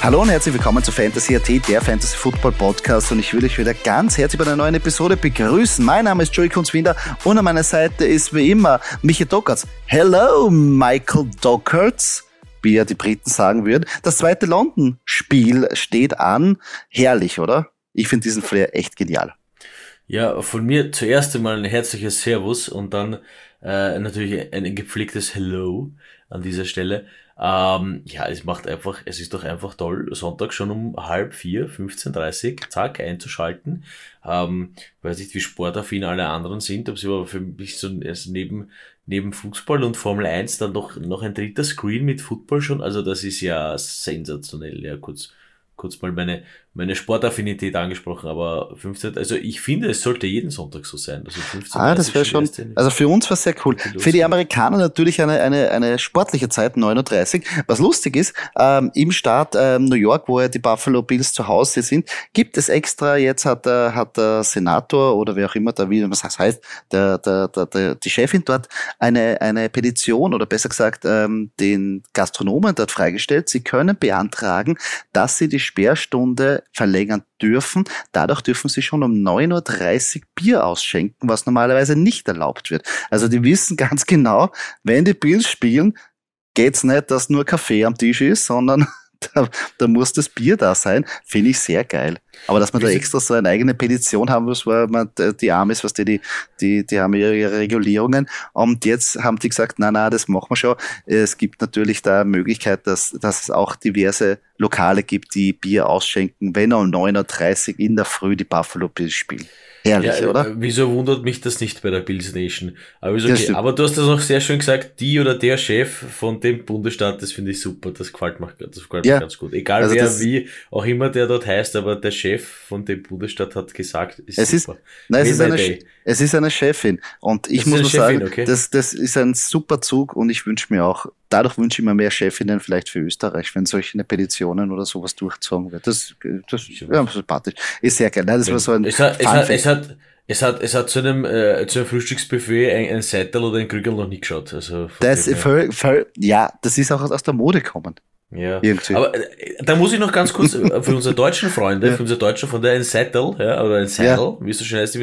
Hallo und herzlich willkommen zu Fantasy AT, der Fantasy Football Podcast und ich will euch wieder ganz herzlich bei einer neuen Episode begrüßen. Mein Name ist Joey Kunzwinder und an meiner Seite ist wie immer Michael Dockertz. Hello, Michael Dockertz wie ja die Briten sagen würden. Das zweite London-Spiel steht an. Herrlich, oder? Ich finde diesen Flair echt genial. Ja, von mir zuerst einmal ein herzliches Servus und dann äh, natürlich ein gepflegtes Hello an dieser Stelle. Ähm, ja, es macht einfach, es ist doch einfach toll, Sonntag schon um halb vier, 15.30 zack, einzuschalten. Ähm, weiß nicht, wie sportaffin alle anderen sind, ob sie aber für mich so also neben, neben Fußball und Formel 1 dann noch, noch ein dritter Screen mit Football schon, also das ist ja sensationell, ja, kurz, kurz mal meine, meine Sportaffinität angesprochen, aber 15, also ich finde, es sollte jeden Sonntag so sein. Also 15, ah, das wäre schon, also für uns war sehr cool. Für die Amerikaner natürlich eine, eine, eine sportliche Zeit, 9.30 Was lustig ist, ähm, im Staat ähm, New York, wo ja die Buffalo Bills zu Hause sind, gibt es extra, jetzt hat, äh, hat der Senator oder wer auch immer da, wie das heißt, der, der, der, der, die Chefin dort eine, eine Petition oder besser gesagt ähm, den Gastronomen dort freigestellt. Sie können beantragen, dass sie die Sperrstunde verlängern dürfen. Dadurch dürfen sie schon um 9.30 Uhr Bier ausschenken, was normalerweise nicht erlaubt wird. Also die wissen ganz genau, wenn die Bills spielen, geht's nicht, dass nur Kaffee am Tisch ist, sondern da, da muss das Bier da sein, finde ich sehr geil. Aber dass man da extra so eine eigene Petition haben muss, weil man die Amis, was die, die, die, die haben ihre Regulierungen. Und jetzt haben die gesagt, na, na, das machen wir schon. Es gibt natürlich da Möglichkeit, dass, dass es auch diverse Lokale gibt, die Bier ausschenken, wenn um 9.30 Uhr in der Früh die Buffalo Bills spielen. Herrlich, ja, oder? Äh, wieso wundert mich das nicht bei der Bills Nation? Aber, okay. Aber du hast das auch sehr schön gesagt, die oder der Chef von dem Bundesstaat, das finde ich super, das gefällt mir, das gefällt ja. mir ganz gut. Egal also wer, wie, auch immer der dort heißt, aber der Chef von dem Bundesstaat hat gesagt, ist es super. Ist, nein, es ist, eine, es ist eine Chefin. Und ich muss nur sagen, okay. das, das ist ein super Zug und ich wünsche mir auch, dadurch wünsche ich mir mehr Chefinnen vielleicht für Österreich, wenn solche Petitionen oder sowas durchgezogen wird. Das, das ist ja, sympathisch. Ist sehr geil. Nein, das war so ein es hat, es hat, es hat, es hat, es hat zu einem, äh, zu einem Frühstücksbuffet ein, ein Seitel oder ein Krügel noch nie geschaut. Also das, voll, voll, ja, das ist auch aus der Mode gekommen. Ja. Irgendwie. Aber äh, da muss ich noch ganz kurz äh, für unsere deutschen Freunde, ja. für unsere deutschen Freunde, ein Settle, ja, oder ein Settle, ja. wie es so schön heißt,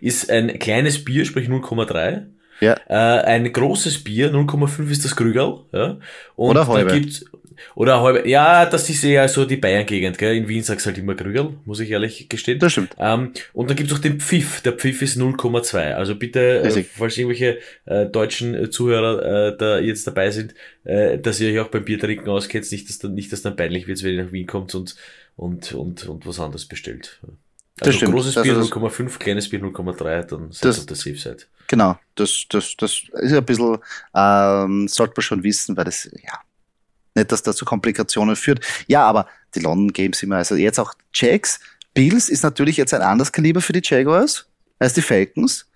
ist ein kleines Bier, sprich 0,3. Ja. Äh, ein großes Bier, 0,5 ist das Krügel, ja. Und oder da gibt's, oder halbe, ja, das ist eher so die Bayern-Gegend, gell. In Wien sagst du halt immer Krügel, muss ich ehrlich gestehen. Das stimmt. Ähm, und dann gibt's auch den Pfiff. Der Pfiff ist 0,2. Also bitte, äh, falls irgendwelche äh, deutschen äh, Zuhörer äh, da jetzt dabei sind, äh, dass ihr euch auch beim Biertrinken auskennt, nicht, dass dann, nicht, dass dann peinlich wird, wenn ihr nach Wien kommt und, und, und, und was anderes bestellt. Also das stimmt. großes Bier 0,5, kleines Bier 0,3, dann seid ihr auf der Safe Side. Genau, das, das, das ist ein bisschen, ähm, sollte man schon wissen, weil das, ja, nicht, dass das zu Komplikationen führt. Ja, aber die London Games immer, also jetzt auch Jags, Bills ist natürlich jetzt ein anderes Kaliber für die Jaguars als die Falcons.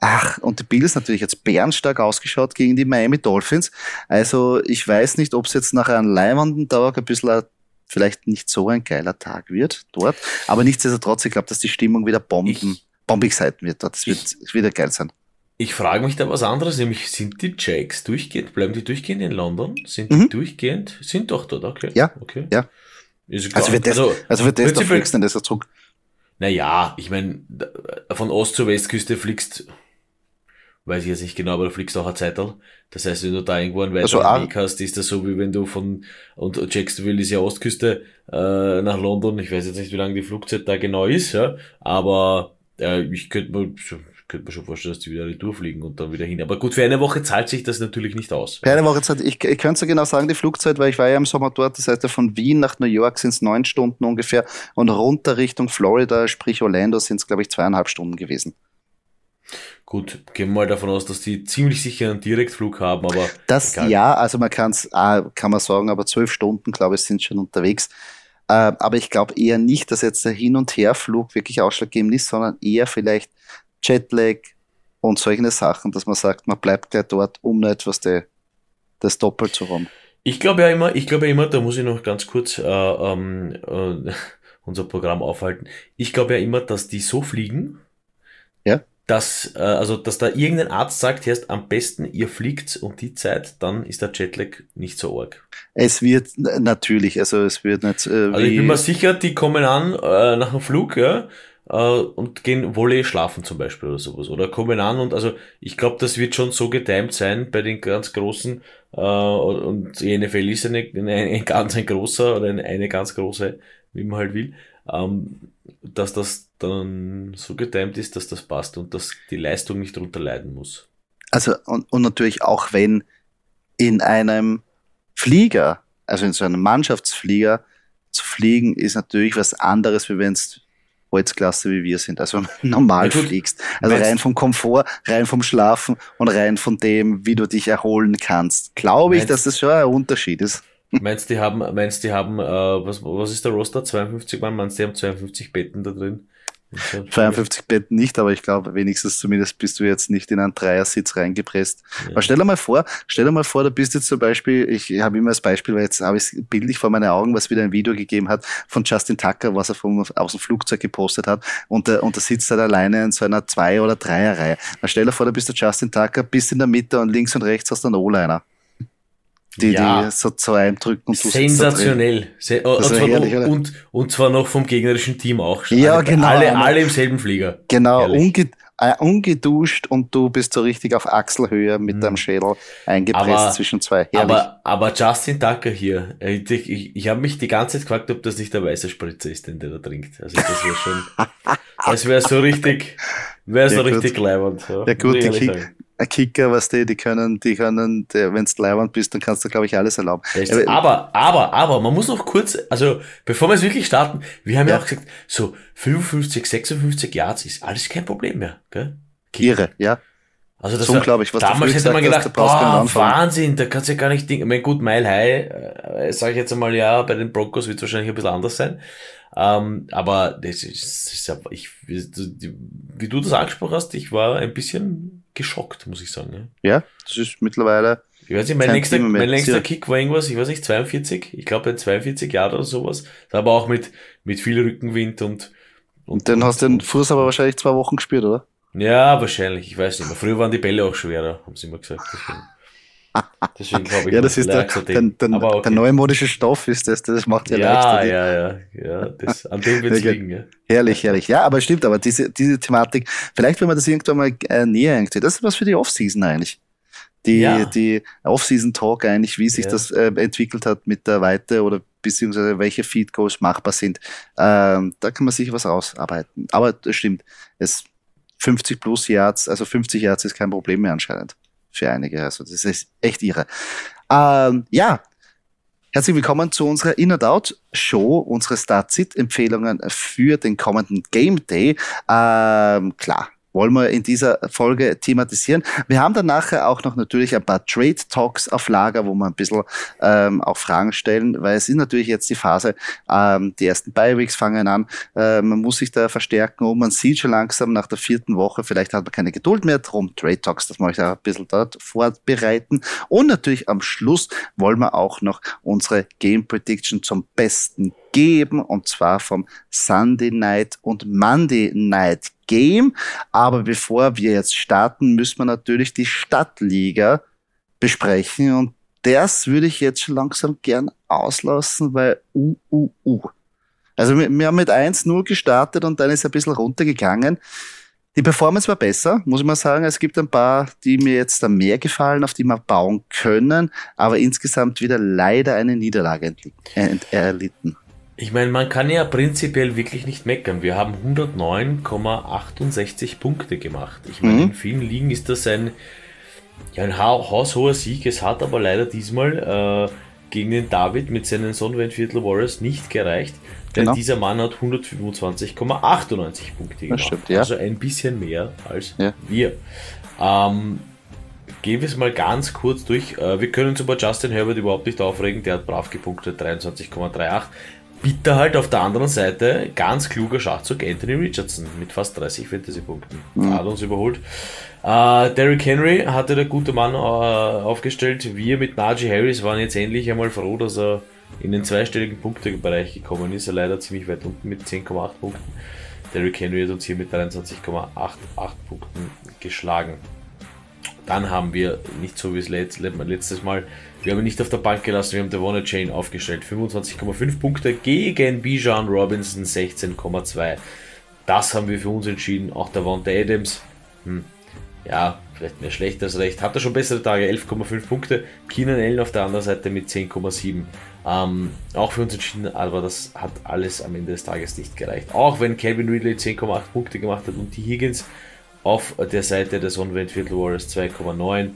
Ach, und die Bills natürlich jetzt bärenstark ausgeschaut gegen die Miami Dolphins. Also ich weiß nicht, ob es jetzt nach einem leimenden Tag ein bisschen vielleicht nicht so ein geiler Tag wird dort. Aber nichtsdestotrotz, ich glaube, dass die Stimmung wieder bomben, ich, bombig sein wird dort. Es wird wieder geil sein. Ich frage mich da was anderes, nämlich sind die Jakes durchgehend, bleiben die durchgehend in London? Sind die mhm. durchgehend? Sind doch dort, okay. Ja, okay. Ja. also wird das, also, also wird das doch fliegst dann das zurück. Naja, ich meine, von Ost zur Westküste fliegst, weiß ich jetzt nicht genau, aber du fliegst auch eine Zeital. Das heißt, wenn du da irgendwo einen weiteren also, Weg hast, ist das so, wie wenn du von, und Jacksonville ist ja Ostküste, äh, nach London, ich weiß jetzt nicht, wie lange die Flugzeit da genau ist, ja, aber äh, ich könnte mir könnte man schon vorstellen, dass die wieder Retour fliegen und dann wieder hin. Aber gut, für eine Woche zahlt sich das natürlich nicht aus. Für eine Woche zahlt, ich, ich könnte so genau sagen, die Flugzeit, weil ich war ja im Sommer dort, das heißt von Wien nach New York sind es neun Stunden ungefähr und runter Richtung Florida, sprich Orlando, sind es glaube ich zweieinhalb Stunden gewesen. Gut, gehen wir mal davon aus, dass die ziemlich sicher einen Direktflug haben, aber. Das egal. ja, also man kann es, kann man sagen, aber zwölf Stunden, glaube ich, sind schon unterwegs. Äh, aber ich glaube eher nicht, dass jetzt der Hin- und Herflug wirklich ausschlaggebend ist, sondern eher vielleicht Jetlag und solche Sachen, dass man sagt, man bleibt gleich dort, um nicht etwas de, das doppelt zu haben. Ich glaube ja immer, ich glaube ja immer, da muss ich noch ganz kurz äh, ähm, äh, unser Programm aufhalten. Ich glaube ja immer, dass die so fliegen, ja? dass, äh, also, dass da irgendein Arzt sagt, erst am besten ihr fliegt um die Zeit, dann ist der Jetlag nicht so arg. Es wird natürlich, also es wird nicht. Äh, also ich bin mir sicher, die kommen an äh, nach dem Flug, ja, äh, und gehen Volley schlafen zum Beispiel oder sowas. Oder kommen an und also ich glaube, das wird schon so getimt sein bei den ganz großen äh, und die NFL ist eine, eine, ein ganz ein großer oder eine, eine ganz große, wie man halt will, ähm, dass das dann so getimt ist, dass das passt und dass die Leistung nicht drunter leiden muss. Also und, und natürlich auch wenn in einem Flieger, also in so einem Mannschaftsflieger zu fliegen, ist natürlich was anderes, wie wenn es Holzklasse wie wir sind, also normal ja, fliegst. Also rein vom Komfort, rein vom Schlafen und rein von dem, wie du dich erholen kannst. Glaube ich, dass das schon ein Unterschied ist. Meinst du, die haben, meinst die haben, äh, was, was ist der Roster? 52 Mann? Meinst du, die haben 52 Betten da drin? 52 Betten nicht, aber ich glaube, wenigstens zumindest bist du jetzt nicht in einen Dreiersitz reingepresst. Ja. Aber stell dir mal vor, stell dir mal vor, du bist jetzt zum Beispiel, ich habe immer das Beispiel, weil jetzt habe ich es bildlich vor meinen Augen, was wieder ein Video gegeben hat von Justin Tucker, was er vom, aus dem Flugzeug gepostet hat und der, und der sitzt halt alleine in so einer Zwei- oder Dreierreihe. Dann stell dir vor, du bist der Justin Tucker, bist in der Mitte und links und rechts hast du einen O-Liner die, ja. die so zu eindrücken. Und Sensationell. Se und, zwar herrlich, noch, und, und zwar noch vom gegnerischen Team auch. Ja, alle, genau. Alle, alle im selben Flieger. Genau, unge äh, ungeduscht und du bist so richtig auf Achselhöhe mit mhm. deinem Schädel eingepresst aber, zwischen zwei. Herrlich. Aber, aber Justin Tucker hier, äh, ich, ich, ich habe mich die ganze Zeit gefragt, ob das nicht der weiße Spritzer ist, den der da trinkt. Also das wäre schon, das wäre so richtig, wäre so ja, richtig leibend. Ja, ja gut, die, Kicker, was die, die können, die können, wenn du leibend bist, dann kannst du, glaube ich, alles erlauben. Aber, aber, aber, man muss noch kurz, also, bevor wir es wirklich starten, wir haben ja, ja auch gesagt, so 55, 56 Yards ist alles kein Problem mehr, gell? Kicker. Irre, ja. Also das so unglaublich, was damals hätte man gedacht, boah, Wahnsinn, da kannst du ja gar nicht denken. Ich meine, gut, Mile High, äh, sage ich jetzt einmal, ja, bei den Broncos wird es wahrscheinlich ein bisschen anders sein. Ähm, aber das ist, das ist ja, ich, wie du das angesprochen hast, ich war ein bisschen geschockt, muss ich sagen. Ja, ja das ist mittlerweile. Ich weiß nicht, mein längster, mein längster Kick war irgendwas, ich weiß nicht, 42, ich glaube bei 42 Jahren oder sowas. Aber auch mit, mit viel Rückenwind und. Und, und dann hast du den Fuß aber wahrscheinlich zwei Wochen gespürt, oder? Ja, wahrscheinlich, ich weiß nicht mehr. Früher waren die Bälle auch schwerer, haben sie immer gesagt. Deswegen. Deswegen glaube ich, ja, das ist der, der, der, okay. der neumodische Stoff ist das, das macht ja, ja leichter. Ja, ja, ja, das, an dem wird es liegen. Ja. Herrlich, herrlich. Ja, aber stimmt, aber diese, diese Thematik, vielleicht wenn man das irgendwann mal äh, näher irgendwie, das ist was für die Offseason eigentlich. Die, ja. die Off-Season-Talk eigentlich, wie sich ja. das äh, entwickelt hat mit der Weite oder beziehungsweise welche Feed Goals machbar sind. Ähm, da kann man sicher was rausarbeiten. Aber das stimmt. Es 50 plus Yards, also 50 Yards ist kein Problem mehr anscheinend für einige. Also das ist echt irre. Ähm, ja, herzlich willkommen zu unserer In- and Out-Show, unsere Start-Sit-Empfehlungen für den kommenden Game Day. Ähm, klar, wollen wir in dieser Folge thematisieren. Wir haben dann nachher auch noch natürlich ein paar Trade Talks auf Lager, wo wir ein bisschen ähm, auch Fragen stellen, weil es ist natürlich jetzt die Phase, ähm, die ersten Bi-Weeks fangen an, äh, man muss sich da verstärken und man sieht schon langsam nach der vierten Woche, vielleicht hat man keine Geduld mehr drum, Trade Talks, das mache ich auch ein bisschen dort vorbereiten. Und natürlich am Schluss wollen wir auch noch unsere Game Prediction zum Besten geben und zwar vom Sunday Night und Monday Night Game. Aber bevor wir jetzt starten, müssen wir natürlich die Stadtliga besprechen und das würde ich jetzt schon langsam gern auslassen, weil uh, uh, uh. Also wir, wir haben mit 1-0 gestartet und dann ist ein bisschen runtergegangen. Die Performance war besser, muss ich mal sagen. Es gibt ein paar, die mir jetzt da mehr gefallen, auf die wir bauen können, aber insgesamt wieder leider eine Niederlage erlitten. Ich meine, man kann ja prinzipiell wirklich nicht meckern. Wir haben 109,68 Punkte gemacht. Ich meine, mhm. in vielen Ligen ist das ein, ja, ein haushoher Sieg. Es hat aber leider diesmal äh, gegen den David mit seinen Sonnenwendviertel Warriors nicht gereicht. Denn genau. dieser Mann hat 125,98 Punkte gemacht. Stimmt, ja. Also ein bisschen mehr als ja. wir. Ähm, gehen wir es mal ganz kurz durch. Äh, wir können uns über Justin Herbert überhaupt nicht aufregen. Der hat brav gepunktet, 23,38 bitter halt auf der anderen Seite ganz kluger Schachzug Anthony Richardson mit fast 30 Fantasy-Punkten. Mhm. Hat uns überholt. Äh, Derrick Henry hatte der gute Mann äh, aufgestellt. Wir mit Najee Harris waren jetzt endlich einmal froh, dass er in den zweistelligen Punktebereich gekommen ist. Er leider ziemlich weit unten mit 10,8 Punkten. Derrick Henry hat uns hier mit 23,88 Punkten geschlagen. Dann haben wir, nicht so wie es letztes Mal, wir haben ihn nicht auf der Bank gelassen, wir haben Devon Chain aufgestellt. 25,5 Punkte gegen Bijan Robinson 16,2. Das haben wir für uns entschieden. Auch der Wanda Adams, hm, ja, vielleicht mehr schlecht als recht. Hat er schon bessere Tage, 11,5 Punkte. Keenan Allen auf der anderen Seite mit 10,7. Ähm, auch für uns entschieden, aber das hat alles am Ende des Tages nicht gereicht. Auch wenn Calvin Ridley 10,8 Punkte gemacht hat und die Higgins auf der Seite des Onwentfield Warriors 2,9.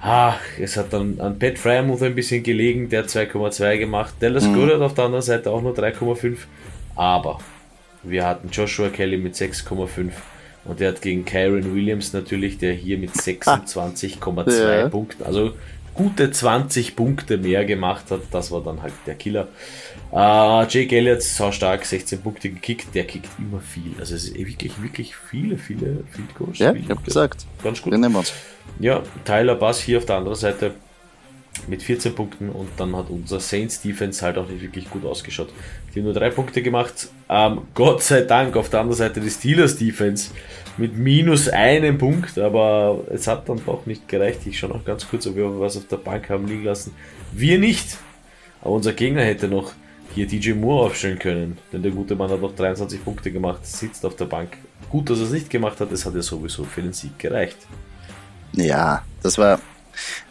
Ach, es hat dann an Pat Fryermuth ein bisschen gelegen, der 2,2 gemacht. Dallas mhm. Goddard auf der anderen Seite auch nur 3,5. Aber wir hatten Joshua Kelly mit 6,5 und der hat gegen Kyron Williams natürlich, der hier mit 26,2 ja. Punkten, also gute 20 Punkte mehr gemacht hat. Das war dann halt der Killer. Uh, Jake Elliott, stark, 16 Punkte gekickt. Der kickt immer viel. Also es ist wirklich, wirklich viele, viele Field Goals. Ja, ich habe gesagt. Ganz gut. Den nehmen wir uns. Ja, Tyler Bass hier auf der anderen Seite mit 14 Punkten und dann hat unser Saints Defense halt auch nicht wirklich gut ausgeschaut. Die haben nur drei Punkte gemacht. Ähm, Gott sei Dank auf der anderen Seite die Steelers Defense mit minus einem Punkt, aber es hat dann doch nicht gereicht. Ich schaue noch ganz kurz, ob wir was auf der Bank haben liegen lassen. Wir nicht. Aber unser Gegner hätte noch hier DJ Moore aufstellen können, denn der gute Mann hat noch 23 Punkte gemacht, sitzt auf der Bank. Gut, dass er es nicht gemacht hat, es hat ja sowieso für den Sieg gereicht. Ja, das war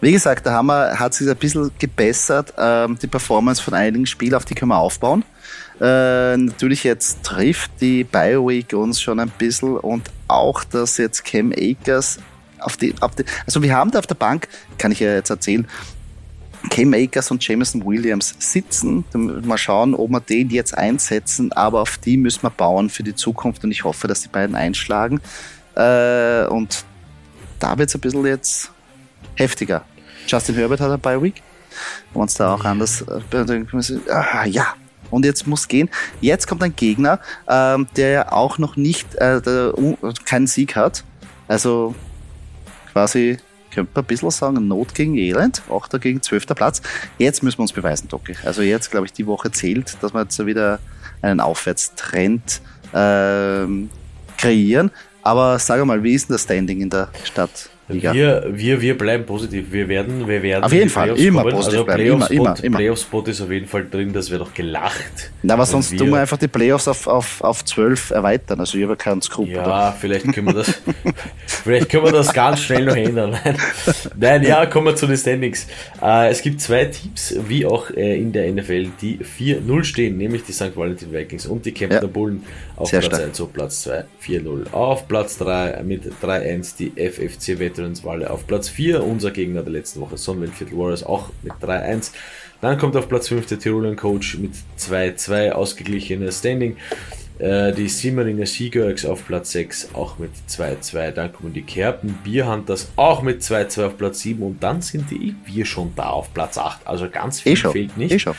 wie gesagt, haben wir, hat sich ein bisschen gebessert, ähm, die Performance von einigen Spielen, auf die können wir aufbauen. Äh, natürlich jetzt trifft die BioWeek uns schon ein bisschen und auch, dass jetzt Cam Akers auf die, auf die, also wir haben da auf der Bank, kann ich ja jetzt erzählen, Cam Akers und Jameson Williams sitzen. Mal schauen, ob wir den jetzt einsetzen, aber auf die müssen wir bauen für die Zukunft und ich hoffe, dass die beiden einschlagen. Äh, und da wird es ein bisschen jetzt heftiger. Justin Herbert hat ein Bye Week. Und uns da auch anders. Äh, ah, ja. Und jetzt muss gehen. Jetzt kommt ein Gegner, ähm, der ja auch noch nicht äh, der, uh, keinen Sieg hat. Also quasi könnte man ein bisschen sagen, Not gegen Elend, auch da gegen 12. Platz. Jetzt müssen wir uns beweisen, Doki. Also jetzt, glaube ich, die Woche zählt, dass wir jetzt wieder einen Aufwärtstrend ähm, kreieren. Aber sag mal, wie ist denn das Standing in der Stadt? Wir, wir, wir bleiben positiv. Wir werden, wir werden auf jeden Fall immer kommen. positiv also bleiben. Playoff immer, immer, immer. Playoff-Spot ist auf jeden Fall drin, das wird doch gelacht. Na, aber sonst tun wir einfach die Playoffs auf, auf, auf 12 erweitern. Also ich habe keinen Skrupel. Ja, oder? vielleicht können wir das, vielleicht können wir das ganz schnell noch ändern. Nein, ja, kommen wir zu den Standings. Äh, es gibt zwei Teams, wie auch äh, in der NFL, die 4-0 stehen, nämlich die St. Valentin Vikings und die Kempner ja. Bullen auf Sehr Platz stark. 1 und Platz 2 4-0. Auf Platz 3 mit 3-1 die FFC Wett Veterans Walle auf Platz 4. Unser Gegner der letzten Woche, Sonnenwindviertel Warriors, auch mit 3-1. Dann kommt auf Platz 5 der Tiroler Coach mit 2-2 ausgeglichenes Standing. Äh, die Simmeringer Seagurks auf Platz 6 auch mit 2-2. Dann kommen die Kerpen Bierhunters auch mit 2-2 auf Platz 7 und dann sind die wir schon da auf Platz 8. Also ganz viel eh fehlt nicht. Eh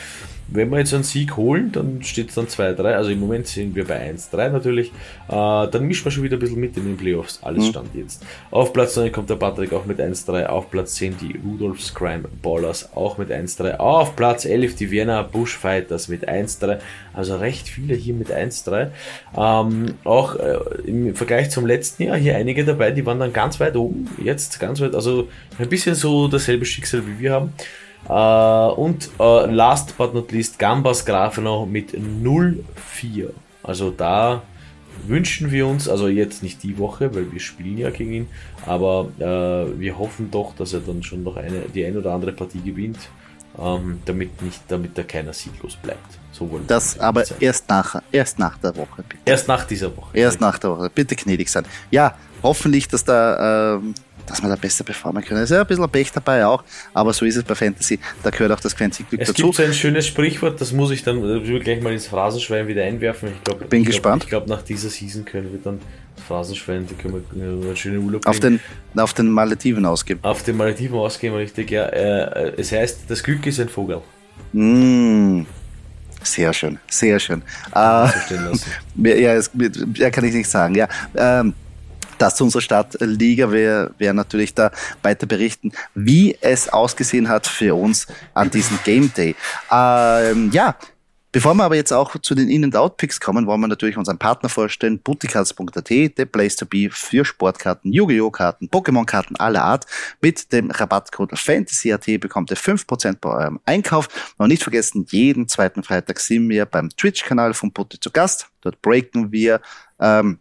wenn wir jetzt einen Sieg holen, dann steht es dann 2-3. Also im Moment sind wir bei 1-3 natürlich. Äh, dann mischen wir schon wieder ein bisschen mit in den Playoffs. Alles mhm. stand jetzt. Auf Platz 9 kommt der Patrick auch mit 1-3. Auf Platz 10 die Rudolfs Crime Ballers auch mit 1-3. Auf Platz 11 die Vienna Bushfighters mit 1-3. Also recht viele hier mit 1-3. Ähm, auch äh, im Vergleich zum letzten Jahr hier einige dabei, die waren dann ganz weit oben. Jetzt ganz weit, also ein bisschen so dasselbe Schicksal wie wir haben. Uh, und uh, last but not least Gambas Grafenau mit 0-4. Also da wünschen wir uns, also jetzt nicht die Woche, weil wir spielen ja gegen ihn, aber uh, wir hoffen doch, dass er dann schon noch eine, die ein oder andere Partie gewinnt, ähm, damit nicht, damit er keiner sieglos bleibt. So wollen das aber erst nach, erst nach der Woche. Bitte. Erst nach dieser Woche. Erst nach der Woche. Bitte gnädig sein. Ja, hoffentlich, dass da ähm, dass wir da besser performen können. Es ist ja ein bisschen Pech dabei auch, aber so ist es bei Fantasy. Da gehört auch das Fantasy Glück es dazu. Es gibt so ein schönes Sprichwort, das muss ich dann ich gleich mal ins Phrasenschwein wieder einwerfen. Ich glaub, Bin ich gespannt. Glaub, ich glaube, nach dieser Season können wir dann das Phrasenschwein, da können wir einen schönen Urlaub auf den, auf den Malediven ausgeben. Auf den Malediven ausgeben, richtig, ja. Äh, es heißt, das Glück ist ein Vogel. Mm. Sehr schön, sehr schön. Äh, ja, es, ja, kann ich nicht sagen. Ja, ähm, das zu unserer Stadtliga. Wir werden natürlich da weiter berichten, wie es ausgesehen hat für uns an diesem Game Day. Ähm, ja, Bevor wir aber jetzt auch zu den In- und Out-Picks kommen, wollen wir natürlich unseren Partner vorstellen, bootycards.at, the place to be für Sportkarten, Yu-Gi-Oh! Karten, Pokémon-Karten aller Art. Mit dem Rabattcode FANTASYAT bekommt ihr 5% bei eurem Einkauf. Und nicht vergessen, jeden zweiten Freitag sind wir beim Twitch-Kanal von Putty zu Gast. Dort breaken wir ähm,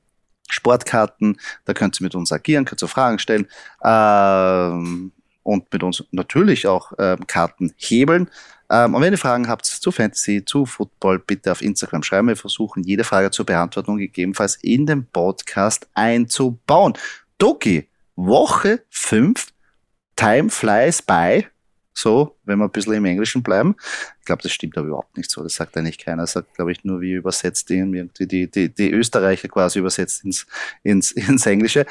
Sportkarten, da könnt ihr mit uns agieren, könnt ihr Fragen stellen ähm, und mit uns natürlich auch ähm, Karten hebeln. Ähm, und wenn ihr Fragen habt zu Fantasy, zu Football, bitte auf Instagram schreiben. Wir versuchen jede Frage zu beantworten und gegebenenfalls in den Podcast einzubauen. Doki, Woche 5, Time flies by. So, wenn wir ein bisschen im Englischen bleiben. Ich glaube, das stimmt aber überhaupt nicht so. Das sagt eigentlich keiner. Das sagt, glaube ich, nur wie übersetzt die, die, die, die Österreicher quasi übersetzt ins, ins, ins Englische.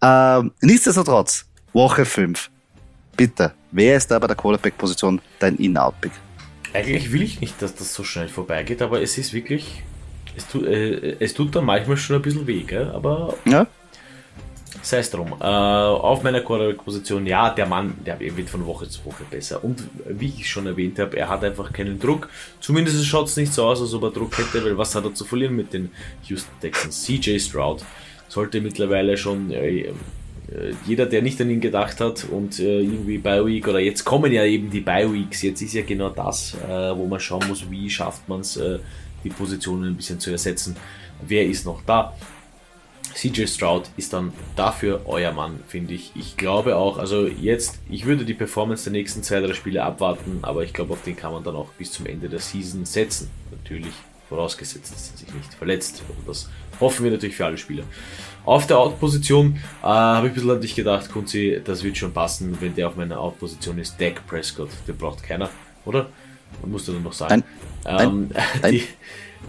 Ähm, nichtsdestotrotz, Woche 5. Bitte, wer ist da bei der Quarterback-Position dein In-Out-Pick? Eigentlich will ich nicht, dass das so schnell vorbeigeht, aber es ist wirklich, es tut, äh, es tut dann manchmal schon ein bisschen weh, gell? aber ja. Sei es drum. Äh, auf meiner Quarterback-Position, ja, der Mann, der wird von Woche zu Woche besser. Und wie ich schon erwähnt habe, er hat einfach keinen Druck. Zumindest schaut es nicht so aus, als ob er Druck hätte, weil was hat er zu verlieren mit den Houston Texans? CJ Stroud sollte mittlerweile schon äh, äh, jeder, der nicht an ihn gedacht hat und äh, irgendwie Bye Week oder jetzt kommen ja eben die Bye Weeks, jetzt ist ja genau das, äh, wo man schauen muss, wie schafft man es, äh, die Positionen ein bisschen zu ersetzen. Wer ist noch da? CJ Stroud ist dann dafür euer Mann, finde ich. Ich glaube auch, also jetzt, ich würde die Performance der nächsten zwei, drei Spiele abwarten, aber ich glaube, auf den kann man dann auch bis zum Ende der Season setzen. Natürlich, vorausgesetzt, dass er sich nicht verletzt. Und das hoffen wir natürlich für alle Spieler. Auf der Out-Position äh, habe ich ein bisschen an dich gedacht, Kunzi, das wird schon passen, wenn der auf meiner Out-Position ist. Dak Prescott, den braucht keiner, oder? Man muss dann noch sagen. Nein. Ähm, Nein. Die,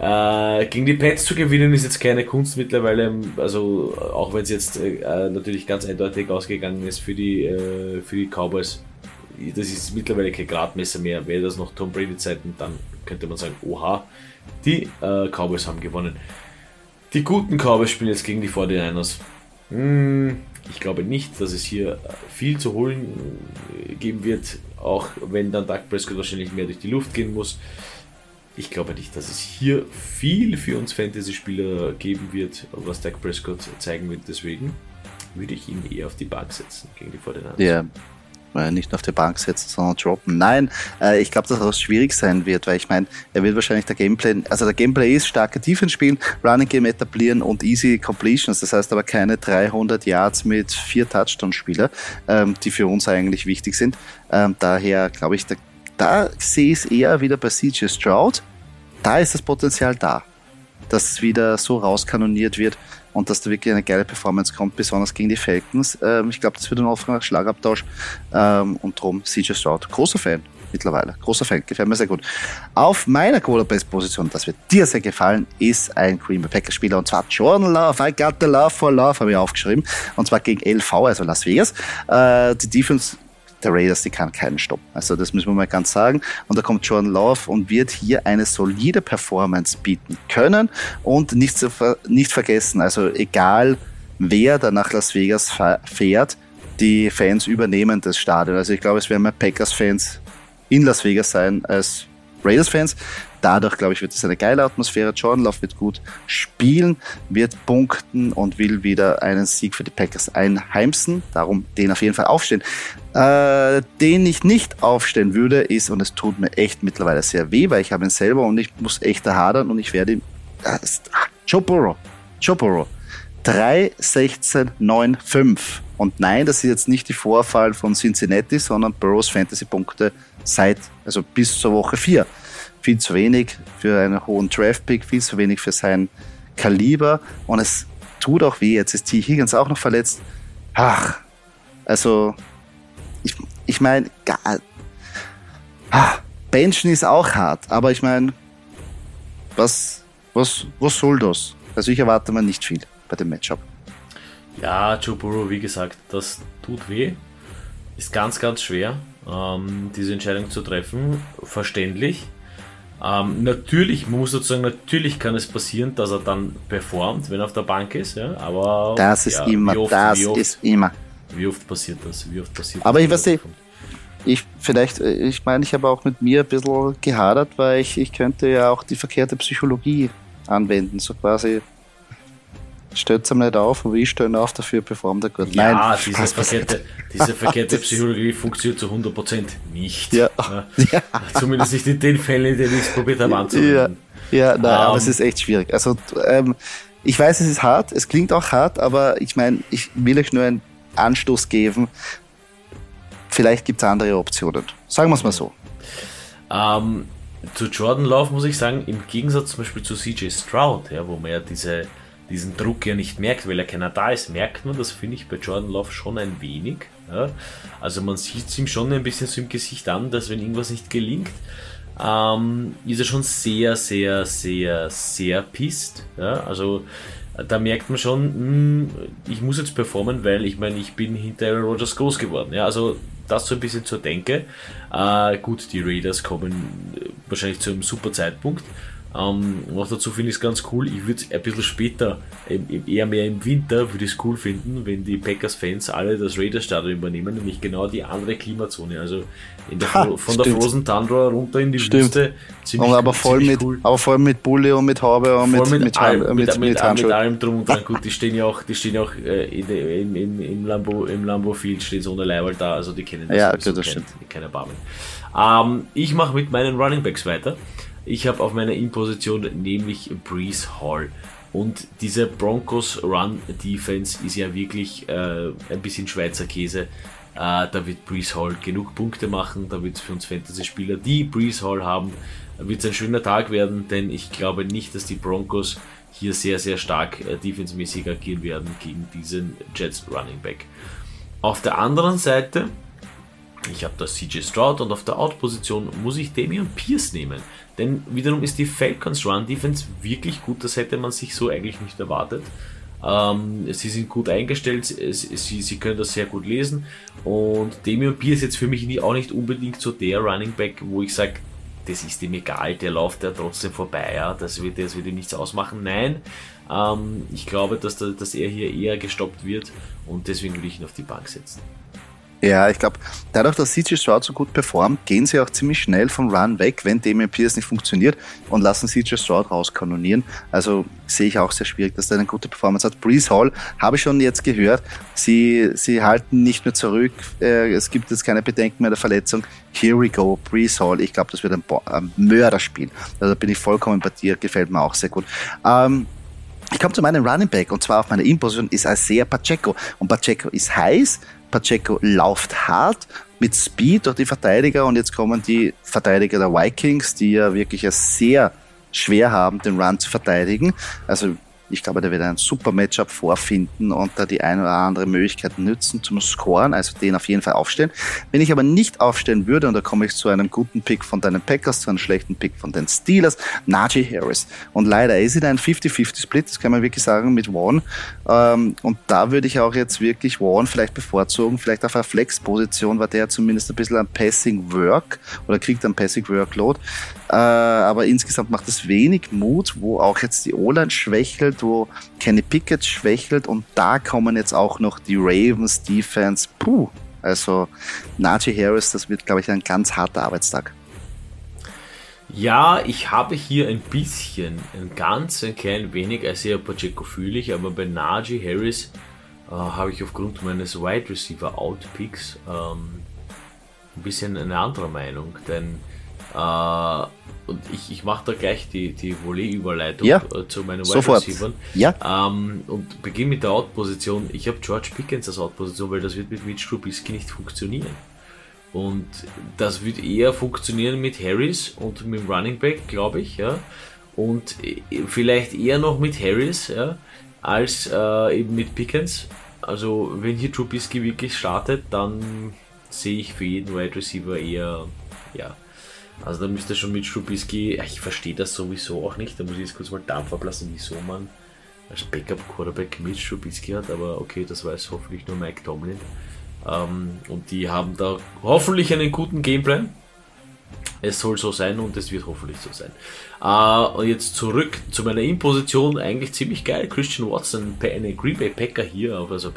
äh, gegen die Pets zu gewinnen ist jetzt keine Kunst mittlerweile, also auch wenn es jetzt äh, natürlich ganz eindeutig ausgegangen ist für die, äh, für die Cowboys. Das ist mittlerweile kein Gradmesser mehr. Wäre das noch Tom Brady Zeiten, dann könnte man sagen, oha, die äh, Cowboys haben gewonnen. Die guten Cowboys spielen jetzt gegen die 49ers. Hm, ich glaube nicht, dass es hier viel zu holen äh, geben wird, auch wenn dann Doug Prescott wahrscheinlich mehr durch die Luft gehen muss. Ich glaube nicht, dass es hier viel für uns Fantasy-Spieler geben wird, was Doug Prescott zeigen wird. Deswegen würde ich ihn eher auf die Bank setzen gegen die 49ers. Ja, äh, nicht auf die Bank setzen, sondern droppen. Nein, äh, ich glaube, dass das schwierig sein wird, weil ich meine, er wird wahrscheinlich der Gameplay, also der Gameplay ist starke Defense spielen, Running Game etablieren und easy Completions. Das heißt aber keine 300 Yards mit vier Touchdown-Spieler, ähm, die für uns eigentlich wichtig sind. Ähm, daher glaube ich, da, da sehe ich es eher wieder bei CJ Stroud. Da ist das Potenzial da, dass es wieder so rauskanoniert wird und dass da wirklich eine geile Performance kommt, besonders gegen die Falcons. Ähm, ich glaube, das wird ein offener Schlagabtausch ähm, und drum CJ Stroud. Großer Fan mittlerweile. Großer Fan, gefällt mir sehr gut. Auf meiner Quarterback-Position, das wird dir sehr gefallen, ist ein Green Bay Packers-Spieler und zwar Jordan Love. I got the love for love, habe ich aufgeschrieben. Und zwar gegen LV, also Las Vegas. Äh, die Defense der Raiders, die kann keinen stoppen. Also das müssen wir mal ganz sagen. Und da kommt Jordan Love und wird hier eine solide Performance bieten können. Und nicht, zu ver nicht vergessen, also egal wer da nach Las Vegas fährt, die Fans übernehmen das Stadion. Also ich glaube, es werden mehr Packers-Fans in Las Vegas sein als Raiders-Fans. Dadurch, glaube ich, wird es eine geile Atmosphäre. Jordan Love wird gut spielen, wird punkten und will wieder einen Sieg für die Packers einheimsen. Darum den auf jeden Fall aufstehen. Äh, den ich nicht aufstellen würde, ist, und es tut mir echt mittlerweile sehr weh, weil ich habe ihn selber und ich muss echt hadern und ich werde ihn. Äh. Joe Burrow. 3, 16, 9, 5. Und nein, das ist jetzt nicht die Vorfall von Cincinnati, sondern Burrows Fantasy-Punkte seit, also bis zur Woche 4 viel zu wenig für einen hohen Draft-Pick, viel zu wenig für sein Kaliber und es tut auch weh. Jetzt ist T. Higgins auch noch verletzt. Ach, also ich, ich meine, ah, Benchen ist auch hart, aber ich meine, was, was, was soll das? Also ich erwarte mal nicht viel bei dem Matchup. Ja, Joe Burrow, wie gesagt, das tut weh. Ist ganz, ganz schwer, ähm, diese Entscheidung zu treffen. Verständlich. Ähm, natürlich, man muss sozusagen, natürlich kann es passieren, dass er dann performt, wenn er auf der Bank ist, ja, aber. Das ist ja, immer, oft, das oft, ist immer. Wie oft passiert das? Wie oft passiert aber das? ich weiß nicht, ich vielleicht, ich meine, ich habe auch mit mir ein bisschen gehadert, weil ich, ich könnte ja auch die verkehrte Psychologie anwenden, so quasi stellt es nicht auf und wir stellen auf, dafür performt er gut. Ja, Nein, diese verkehrte, diese verkehrte Psychologie funktioniert zu 100% nicht. Ja. ja. Zumindest nicht in den Fällen, in denen ich es probiert habe anzuwenden. Ja, ja nein, um, aber es ähm. ist echt schwierig. Also, ähm, ich weiß, es ist hart, es klingt auch hart, aber ich meine, ich will euch nur einen Anstoß geben. Vielleicht gibt es andere Optionen. Sagen wir es mal so. Ähm, zu Jordan Love muss ich sagen, im Gegensatz zum Beispiel zu CJ Stroud, ja, wo man ja diese diesen Druck ja nicht merkt, weil er keiner da ist, merkt man das, finde ich, bei Jordan Love schon ein wenig. Ja? Also man sieht es ihm schon ein bisschen so im Gesicht an, dass wenn irgendwas nicht gelingt, ähm, ist er schon sehr, sehr, sehr, sehr pisst. Ja? Also da merkt man schon, mh, hm, ich muss jetzt performen, weil ich meine, ich bin hinter Aaron Rodgers groß geworden. Ja? Also das so ein bisschen zur Denke. Äh, gut, die Raiders kommen wahrscheinlich zu einem super Zeitpunkt. Ähm, noch dazu finde ich es ganz cool. Ich würde es ein bisschen später, eher mehr im Winter, würde ich es cool finden, wenn die Packers-Fans alle das Raiders-Stadion übernehmen, nämlich genau die andere Klimazone. Also der ha, von stimmt. der Frozen Tundra runter in die stimmt. Wüste. Ziemlich, aber, voll mit, cool. aber voll mit Bulle und mit Haube und mit, mit, mit, allem, mit, mit, mit, mit, mit allem drum und dran. Gut, die stehen ja auch, die stehen ja auch äh, in, in, im, Lambo, im Lambo Field stehen so eine Leiwald da, also die kennen das, ja, okay, das kein, kein Erbarmen. Ähm, ich mache mit meinen Running Backs weiter. Ich habe auf meiner In-Position nämlich Breeze Hall. Und diese Broncos Run Defense ist ja wirklich äh, ein bisschen Schweizer Käse. Äh, da wird Breeze Hall genug Punkte machen. Da wird es für uns Fantasy-Spieler, die Breeze Hall haben, wird es ein schöner Tag werden, denn ich glaube nicht, dass die Broncos hier sehr, sehr stark äh, defensemäßig agieren werden gegen diesen Jets Running Back. Auf der anderen Seite, ich habe da CJ Stroud und auf der Out-Position muss ich Damian Pierce nehmen. Denn wiederum ist die Falcons Run Defense wirklich gut, das hätte man sich so eigentlich nicht erwartet. Ähm, sie sind gut eingestellt, sie, sie können das sehr gut lesen und Damian Pierce ist jetzt für mich auch nicht unbedingt so der Running Back, wo ich sage, das ist ihm egal, der läuft ja trotzdem vorbei, ja, das wird, das wird ihm nichts ausmachen. Nein, ähm, ich glaube, dass, da, dass er hier eher gestoppt wird und deswegen will ich ihn auf die Bank setzen. Ja, ich glaube, dadurch, dass CJ Stroud so gut performt, gehen sie auch ziemlich schnell vom Run weg, wenn Damian Pierce nicht funktioniert und lassen CJ Stroud rauskanonieren. Also sehe ich auch sehr schwierig, dass der eine gute Performance hat. Breeze Hall habe ich schon jetzt gehört. Sie, sie halten nicht mehr zurück. Äh, es gibt jetzt keine Bedenken mehr der Verletzung. Here we go, Breeze Hall. Ich glaube, das wird ein, ein Mörderspiel. Also da bin ich vollkommen bei dir. Gefällt mir auch sehr gut. Ähm, ich komme zu meinem Running Back und zwar auf meiner In-Position ist Isaiah Pacheco. Und Pacheco ist heiß, Pacheco läuft hart mit Speed durch die Verteidiger und jetzt kommen die Verteidiger der Vikings, die ja wirklich sehr schwer haben, den Run zu verteidigen. Also ich glaube, der wird ein super Matchup vorfinden und da die eine oder andere Möglichkeit nützen zum Scoren, also den auf jeden Fall aufstellen. Wenn ich aber nicht aufstellen würde, und da komme ich zu einem guten Pick von deinen Packers, zu einem schlechten Pick von den Steelers, Najee Harris. Und leider ist es ein 50-50-Split, das kann man wirklich sagen, mit Warren. Ähm, und da würde ich auch jetzt wirklich Warren vielleicht bevorzugen, vielleicht auf einer Flex-Position, weil der zumindest ein bisschen ein Passing Work oder kriegt ein Passing Workload. Äh, aber insgesamt macht es wenig Mut, wo auch jetzt die O-Line schwächelt, wo Kenny Pickett schwächelt und da kommen jetzt auch noch die Ravens Defense. Puh, also Najee Harris, das wird, glaube ich, ein ganz harter Arbeitstag. Ja, ich habe hier ein bisschen, ein ganz ein klein wenig Isaiah Pacheco fühle ich, aber bei Najee Harris äh, habe ich aufgrund meines Wide Receiver Outpicks ähm, ein bisschen eine andere Meinung, denn äh, und ich, ich mache da gleich die, die Volley-Überleitung ja, äh, zu meinen Wide Receivers. Ja. Ähm, und beginne mit der Out-Position. Ich habe George Pickens als Out-Position, weil das wird mit Mitch Trubisky nicht funktionieren. Und das wird eher funktionieren mit Harris und mit dem Running Back, glaube ich, ja. Und äh, vielleicht eher noch mit Harris, ja, als äh, eben mit Pickens. Also wenn hier Trubisky wirklich startet, dann sehe ich für jeden Wide Receiver eher, ja, also da müsste schon mit Trubisky, ich verstehe das sowieso auch nicht, da muss ich jetzt kurz mal Dampf ablassen, wieso man als Backup-Quarterback mit Trubisky hat, aber okay, das weiß hoffentlich nur Mike Tomlin. Ähm, und die haben da hoffentlich einen guten Gameplan. Es soll so sein und es wird hoffentlich so sein. Uh, und jetzt zurück zu meiner In-Position, eigentlich ziemlich geil. Christian Watson, eine Green Bay Packer hier, also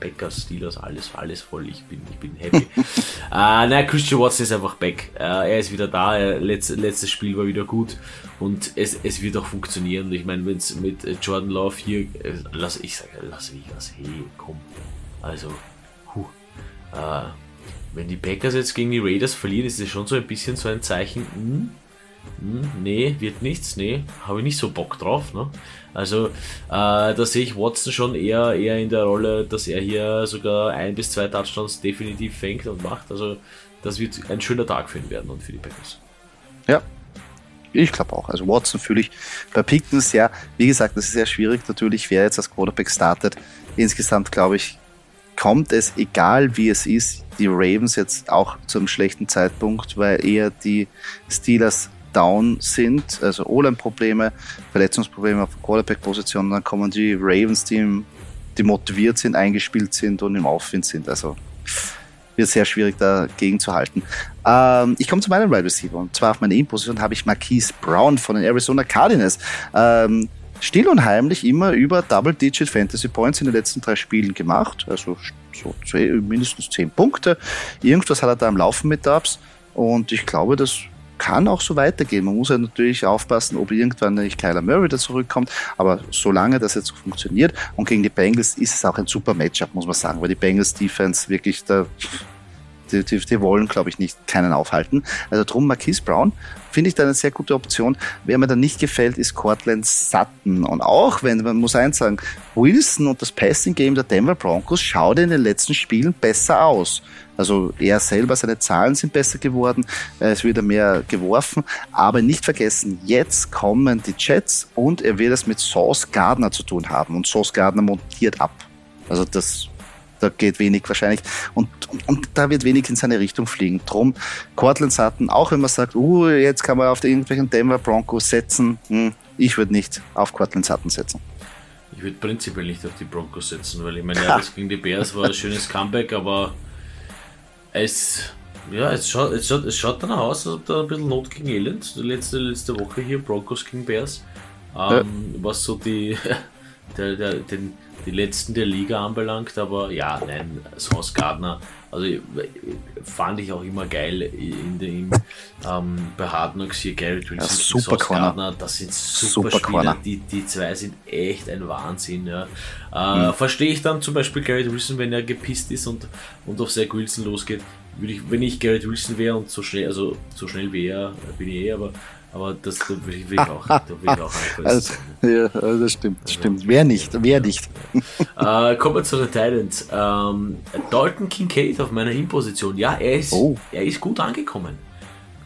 Packers, Steelers, alles, alles voll. Ich bin, ich bin happy. uh, nein, Christian Watson ist einfach back. Uh, er ist wieder da. Er, letzt, letztes Spiel war wieder gut und es, es wird auch funktionieren. Ich meine, wenn es mit Jordan Love hier, äh, lass ich sage, lass mich was, hey, komm. Also, huh. Uh, wenn die Packers jetzt gegen die Raiders verlieren, ist es schon so ein bisschen so ein Zeichen, hm, hm, nee, wird nichts, nee, habe ich nicht so Bock drauf. Ne? Also äh, da sehe ich Watson schon eher, eher in der Rolle, dass er hier sogar ein bis zwei Touchdowns definitiv fängt und macht. Also das wird ein schöner Tag für ihn werden und für die Packers. Ja, ich glaube auch. Also Watson fühle ich bei Pickens, ja, wie gesagt, das ist sehr schwierig natürlich, wer jetzt als Quarterback startet. Insgesamt glaube ich, kommt es, egal wie es ist, die Ravens jetzt auch zu einem schlechten Zeitpunkt, weil eher die Steelers down sind, also O-Line-Probleme, Verletzungsprobleme auf Quarterback-Position, dann kommen die Ravens, die, die motiviert sind, eingespielt sind und im Aufwind sind. Also wird sehr schwierig dagegen zu halten. Ähm, ich komme zu meinem Wide Receiver und zwar auf meiner In-Position habe ich Marquise Brown von den Arizona Cardinals. Ähm, still und heimlich immer über Double-Digit Fantasy Points in den letzten drei Spielen gemacht. Also so zwei, mindestens zehn Punkte. Irgendwas hat er da am Laufen mit Dubs. Und ich glaube, das kann auch so weitergehen. Man muss ja natürlich aufpassen, ob irgendwann nicht Kyler Murray da zurückkommt. Aber solange das jetzt so funktioniert und gegen die Bengals ist es auch ein super Matchup, muss man sagen, weil die Bengals Defense wirklich da die, die, die wollen, glaube ich, nicht keinen aufhalten. Also drum Marquise Brown finde ich da eine sehr gute Option. Wer mir da nicht gefällt, ist Cortland Sutton. Und auch wenn, man muss eins sagen, Wilson und das Passing Game der Denver Broncos schaut in den letzten Spielen besser aus. Also er selber, seine Zahlen sind besser geworden, es wird mehr geworfen, aber nicht vergessen, jetzt kommen die Jets und er wird es mit Sauce Gardner zu tun haben und Sauce Gardner montiert ab. Also das da geht wenig wahrscheinlich. Und, und, und, da wird wenig in seine Richtung fliegen. Drum, Cortland Sutton, auch wenn man sagt, uh, jetzt kann man auf die irgendwelchen Denver Broncos setzen, hm, ich würde nicht auf Cortland Sutton setzen. Ich würde prinzipiell nicht auf die Broncos setzen, weil ich meine, ja, das gegen die Bears war ein schönes Comeback, aber es, ja, es schaut, es schaut, es schaut danach aus, als ob da ein bisschen Not gegen Elend. Die letzte, letzte Woche hier, Broncos gegen Bears. Ähm, ja. Was so die, der, der, den, die letzten der Liga anbelangt, aber ja, nein, Sauce Gardner, also fand ich auch immer geil in dem ähm, bei Hard Knocks hier Garrett Wilson, ja, super Sauce Gardner, das sind super, super Spieler, die, die zwei sind echt ein Wahnsinn. Ja. Äh, mhm. Verstehe ich dann zum Beispiel Garrett Wilson, wenn er gepisst ist und, und auf Zach Wilson losgeht, würde ich, wenn ich Garrett Wilson wäre und so schnell, also so schnell wie er, bin ich eh, aber aber das da will ich auch, da will ich auch also, Ja, das stimmt, das stimmt. Wer nicht, wer nicht. äh, kommen wir zu den Titans. Ähm, Dalton Kincaid auf meiner In-Position. Ja, er ist, oh. er ist gut angekommen.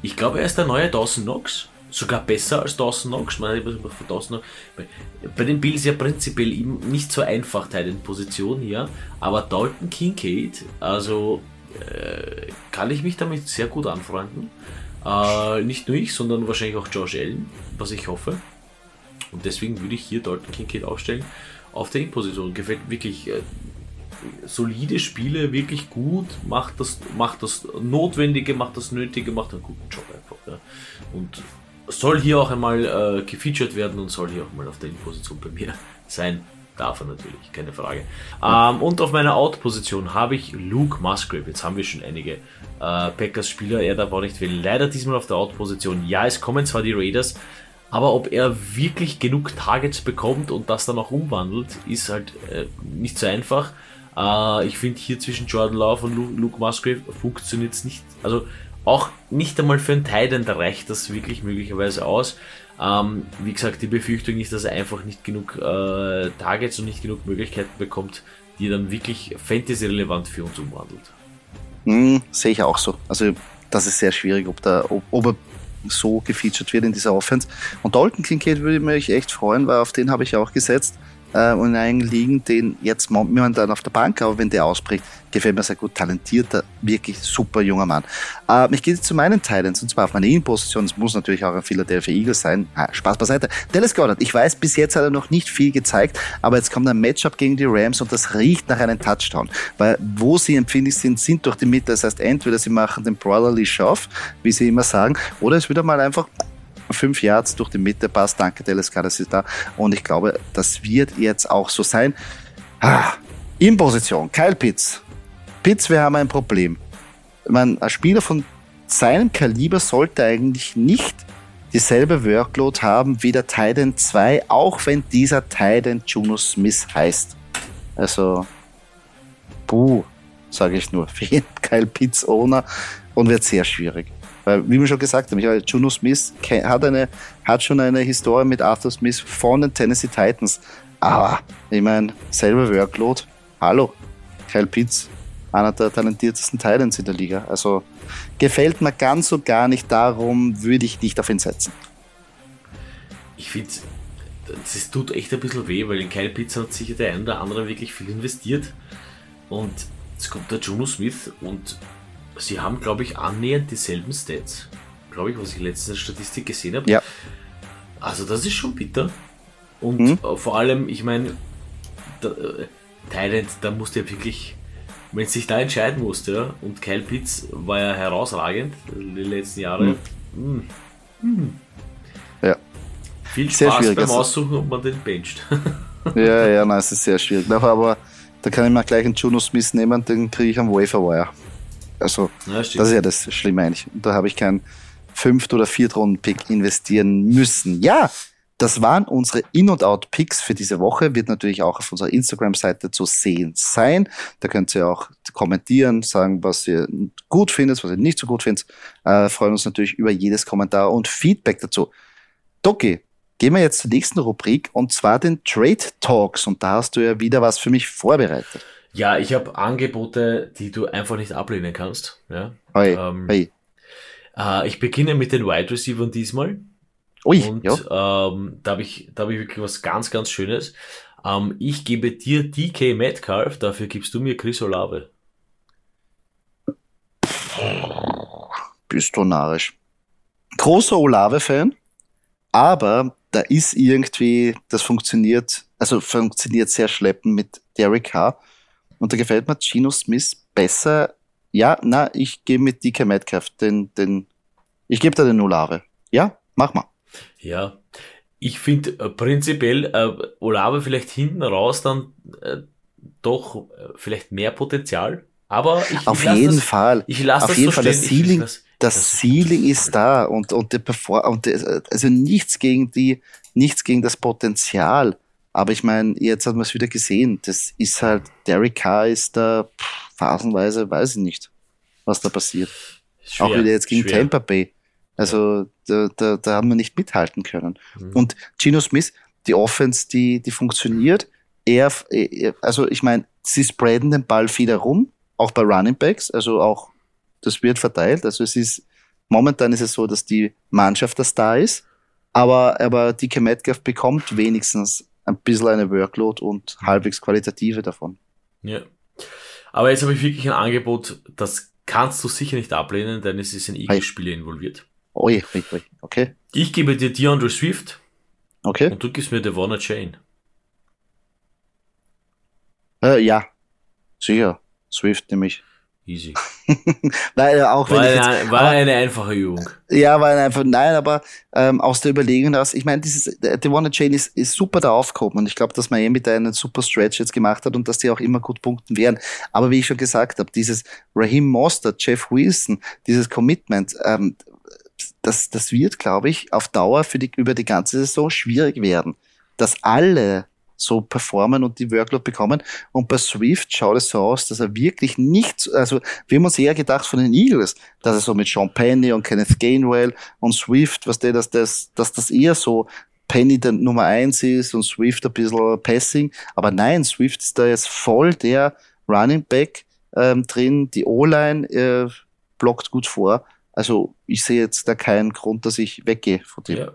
Ich glaube, er ist der neue Dawson Knox. Sogar besser als Dawson Knox. Bei den Bills ja prinzipiell nicht so einfach Titan-Position hier. Aber Dalton Kincaid, also äh, kann ich mich damit sehr gut anfreunden. Äh, nicht nur ich, sondern wahrscheinlich auch Josh Allen, was ich hoffe. Und deswegen würde ich hier Dalton Kincaid aufstellen auf der In-Position. Gefällt wirklich äh, solide Spiele, wirklich gut, macht das, macht das Notwendige, macht das Nötige, macht einen guten Job einfach. Ja. Und soll hier auch einmal äh, gefeatured werden und soll hier auch mal auf der In-Position bei mir sein. Darf er natürlich, keine Frage. Ähm, und auf meiner Out-Position habe ich Luke Musgrave. Jetzt haben wir schon einige äh, Packers-Spieler. Er darf auch nicht wählen. Leider diesmal auf der Out-Position. Ja, es kommen zwar die Raiders, aber ob er wirklich genug Targets bekommt und das dann auch umwandelt, ist halt äh, nicht so einfach. Äh, ich finde hier zwischen Jordan Love und Luke, Musgrave funktioniert es nicht. Also auch nicht einmal für einen Titan reicht das wirklich möglicherweise aus. Ähm, wie gesagt, die Befürchtung ist, dass er einfach nicht genug äh, Targets und nicht genug Möglichkeiten bekommt, die dann wirklich fantasy-relevant für uns umwandelt. Mm, Sehe ich auch so. Also das ist sehr schwierig, ob, da, ob, ob er so gefeatured wird in dieser Offense. Und Dalton Kincaid würde mich echt freuen, weil auf den habe ich auch gesetzt. Äh, und in einigen Ligen den jetzt momentan auf der Bank, aber wenn der ausbricht, gefällt mir sehr gut. Talentierter, wirklich super junger Mann. Äh, ich gehe zu meinen Titans und zwar auf meine In-Position. Es muss natürlich auch ein Philadelphia Eagles sein. Ah, Spaß beiseite. Dallas Goddard, ich weiß, bis jetzt hat er noch nicht viel gezeigt, aber jetzt kommt ein Matchup gegen die Rams und das riecht nach einem Touchdown. Weil wo sie empfindlich sind, sind durch die Mitte. Das heißt, entweder sie machen den Brotherly Shove, wie sie immer sagen, oder es wird mal einfach fünf Yards durch die Mitte passt. Danke, Dallas Goddard ist da. Und ich glaube, das wird jetzt auch so sein. Ah, in Position, Kyle Pitts. Pitts, wir haben ein Problem. Man, ein Spieler von seinem Kaliber sollte eigentlich nicht dieselbe Workload haben wie der Titan 2, auch wenn dieser Titan Juno Smith heißt. Also, puh, sage ich nur, für jeden Kyle Pitts Owner und wird sehr schwierig. Weil, wie wir schon gesagt haben, ich, Juno Smith hat, eine, hat schon eine Historie mit Arthur Smith von den Tennessee Titans. Aber, ich meine, selber Workload. Hallo, Kyle Pitts, einer der talentiertesten Titans in der Liga. Also, gefällt mir ganz so gar nicht, darum würde ich nicht auf ihn setzen. Ich finde, das tut echt ein bisschen weh, weil in Kyle Pitts hat sicher der ein oder andere wirklich viel investiert. Und jetzt kommt der Juno Smith und sie haben, glaube ich, annähernd dieselben Stats. Glaube ich, was ich letztens in der Statistik gesehen habe. Ja. Also das ist schon bitter. Und mhm. vor allem, ich meine, äh, Thailand, da musste ja wirklich, wenn es sich da entscheiden musste, ja, und Kyle Pitts war ja herausragend die letzten Jahre. Mhm. Mhm. Ja. Viel Spaß beim Aussuchen, ob man den bencht. ja, ja, nein, es ist sehr schwierig. Aber da kann ich mir gleich einen Juno Smith nehmen, den kriege ich am Waferwire. Also, ja, das ist ja das Schlimme eigentlich. Und da habe ich keinen Fünft- oder Viertrunden-Pick investieren müssen. Ja, das waren unsere In- und Out-Picks für diese Woche. Wird natürlich auch auf unserer Instagram-Seite zu sehen sein. Da könnt ihr auch kommentieren, sagen, was ihr gut findet, was ihr nicht so gut findet. Äh, freuen uns natürlich über jedes Kommentar und Feedback dazu. Doki, gehen wir jetzt zur nächsten Rubrik und zwar den Trade Talks. Und da hast du ja wieder was für mich vorbereitet. Ja, ich habe Angebote, die du einfach nicht ablehnen kannst. Ja. Oi, ähm, oi. Äh, ich beginne mit den Wide Receivers diesmal. Ui, und ja. ähm, da habe ich, da hab ich wirklich was ganz, ganz Schönes. Ähm, ich gebe dir DK Metcalf, dafür gibst du mir Chris Olave. Bist du narrisch. Großer Olave-Fan, aber da ist irgendwie, das funktioniert, also funktioniert sehr schleppend mit Derek Carr. Und da gefällt mir Gino Smith besser. Ja, na, ich gehe mit DK Metcalf, den, den, ich gebe da den Olave. Ja, mach mal. Ja, ich finde äh, prinzipiell äh, Olave vielleicht hinten raus dann äh, doch äh, vielleicht mehr Potenzial. Aber ich, auf ich jeden das, Fall. Ich lasse auf jeden so Fall das Ceiling, das, das Ceiling ist da und und der Perform und der, also nichts gegen die nichts gegen das Potenzial. Aber ich meine, jetzt hat man es wieder gesehen. Das ist halt, Derek Carr ist da pff, phasenweise, weiß ich nicht, was da passiert. Schwer, Auch wieder jetzt gegen schwer. Tampa Bay. Also da, da, da haben wir nicht mithalten können. Mhm. Und Gino Smith, die Offense, die, die funktioniert. Er, also ich meine, sie spreaden den Ball viel herum, auch bei Running Backs, also auch das wird verteilt. Also es ist momentan ist es so, dass die Mannschaft das da ist, aber aber DK Metcalf bekommt wenigstens ein bisschen eine Workload und halbwegs qualitative davon. Ja. Aber jetzt habe ich wirklich ein Angebot, das kannst du sicher nicht ablehnen, denn es ist ein Eagles-Spieler involviert. Oi, oi, oi, okay. Ich gebe dir DeAndre Swift. Okay. Und du gibst mir Devonna Chain. Äh, ja, sicher. Swift nämlich. Easy. nein, auch war wenn eine, ich jetzt, war aber, eine einfache Übung. Ja, war einfach, nein, aber ähm, aus der Überlegung heraus, ich meine, dieses, der One Chain ist, ist super da aufgehoben und ich glaube, dass Miami da einen super Stretch jetzt gemacht hat und dass die auch immer gut punkten werden. Aber wie ich schon gesagt habe, dieses Raheem Mostert, Jeff Wilson, dieses Commitment, ähm, das, das wird, glaube ich, auf Dauer für die, über die ganze Saison schwierig werden. Dass alle so performen und die Workload bekommen. Und bei Swift schaut es so aus, dass er wirklich nicht, also wir haben uns eher gedacht von den Eagles, dass er so mit Sean Penny und Kenneth Gainwell und Swift, was der, dass das, dass das eher so Penny der Nummer eins ist und Swift ein bisschen Passing. Aber nein, Swift ist da jetzt voll der Running Back ähm, drin. Die O-Line äh, blockt gut vor. Also ich sehe jetzt da keinen Grund, dass ich weggehe von dem. Ja.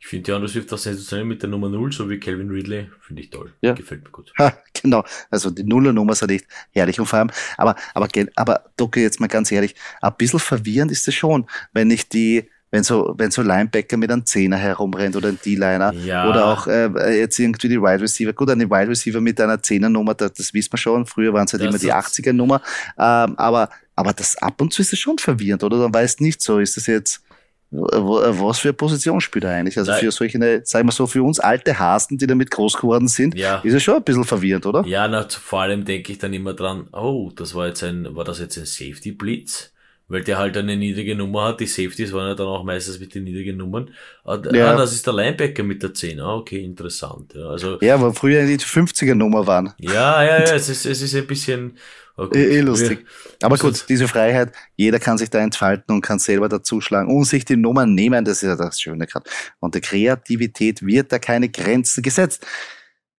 Ich finde die andere Swift auch sensationell mit der Nummer 0, so wie Calvin Ridley. Finde ich toll. Ja. Gefällt mir gut. Ha, genau. Also die Nullernummer sind echt herrlich und vor allem, aber, aber, aber, Doki, jetzt mal ganz ehrlich, ein bisschen verwirrend ist es schon, wenn ich die, wenn so, wenn so Linebacker mit einem Zehner herumrennt oder ein D-Liner Ja. oder auch äh, jetzt irgendwie die Wide Receiver. Gut, eine Wide Receiver mit einer Zehnernummer, das, das wissen wir schon. Früher waren es halt Das immer die ist- 80er-Nummer. Ähm, aber, aber das ab und zu ist es schon verwirrend, oder? Dann weißt nicht so, ist das jetzt was für eine Position spielt er eigentlich? Also für solche, sagen wir so, für uns alte Hasen, die damit groß geworden sind, Ja. ist es schon ein bisschen verwirrend, oder? Ja, na, vor allem denke ich dann immer dran, oh, das war jetzt ein, war das jetzt ein Safety Blitz? Weil der halt eine niedrige Nummer hat. Die Safeties waren ja dann auch meistens mit den niedrigen Nummern. Ah, Ja. ah, das ist der Linebacker mit der 10. Ah, okay, interessant. Ja, also, Ja, aber früher die 50er-Nummer waren. ja, ja, ja, es ist, es ist ein bisschen, oh gut. Eh, eh lustig. Aber gut, diese Freiheit, jeder kann sich da entfalten und kann selber dazuschlagen und sich die Nummern nehmen, das ist ja das Schöne gerade. Und der Kreativität wird da keine Grenzen gesetzt.